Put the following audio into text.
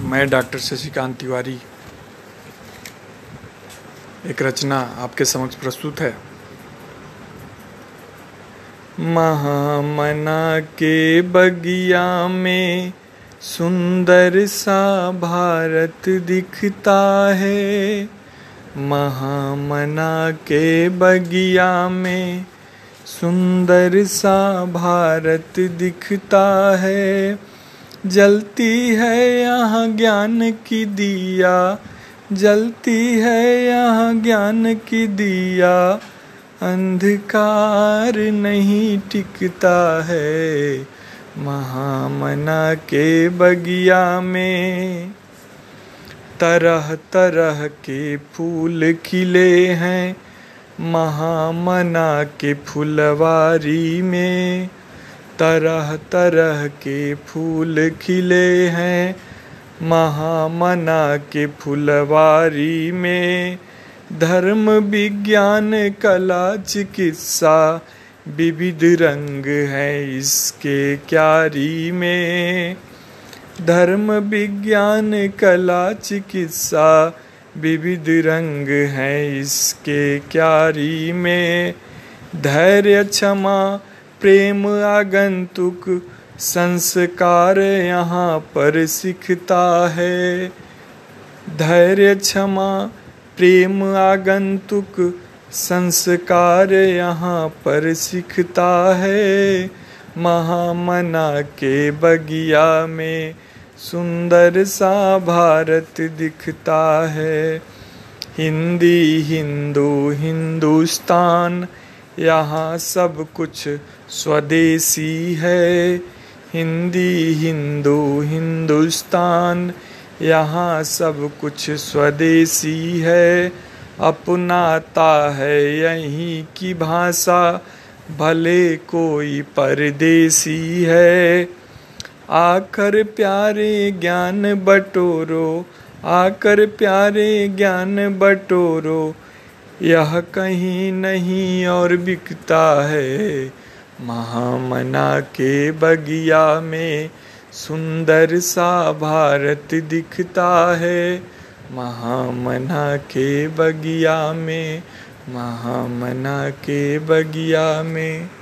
मैं डॉक्टर शशिकांत तिवारी। एक रचना आपके समक्ष प्रस्तुत है। महामना के बगिया में सुंदर सा भारत दिखता है। महामना के बगिया में सुंदर सा भारत दिखता है। जलती है यहाँ ज्ञान की दिया, जलती है यहाँ ज्ञान की दिया। अंधकार नहीं टिकता है महामना के बगिया में। तरह तरह के फूल खिले हैं महामना के फुलवारी में। तरह तरह के फूल खिले हैं, महामना के फुलवारी में। धर्म, विज्ञान, कला, चिकित्सा विविध रंग है इसके क्यारी में। धर्म, विज्ञान, कला, चिकित्सा विविध रंग है इसके क्यारी में। धैर्य, क्षमा प्रेम आगंतुक संस्कार यहाँ पर सीखता है। धैर्य क्षमा, प्रेम आगंतुक संस्कार यहाँ पर सीखता है। महामना के बगिया में सुंदर सा भारत दिखता है। हिंदी, हिंदू, हिंदुस्तान यहाँ सब कुछ स्वदेशी है। हिंदी, हिंदू, हिंदुस्तान, यहाँ सब कुछ स्वदेशी है। अपनाता है यहीं की भाषा, भले कोई परदेसी है। आकर प्यारे ज्ञान बटोरो, आकर प्यारे ज्ञान बटोरो यह कहीं नहीं और बिकता है। महामना के बगिया में सुंदर सा भारत दिखता है। महामना के बगिया में, महामना के बगिया में।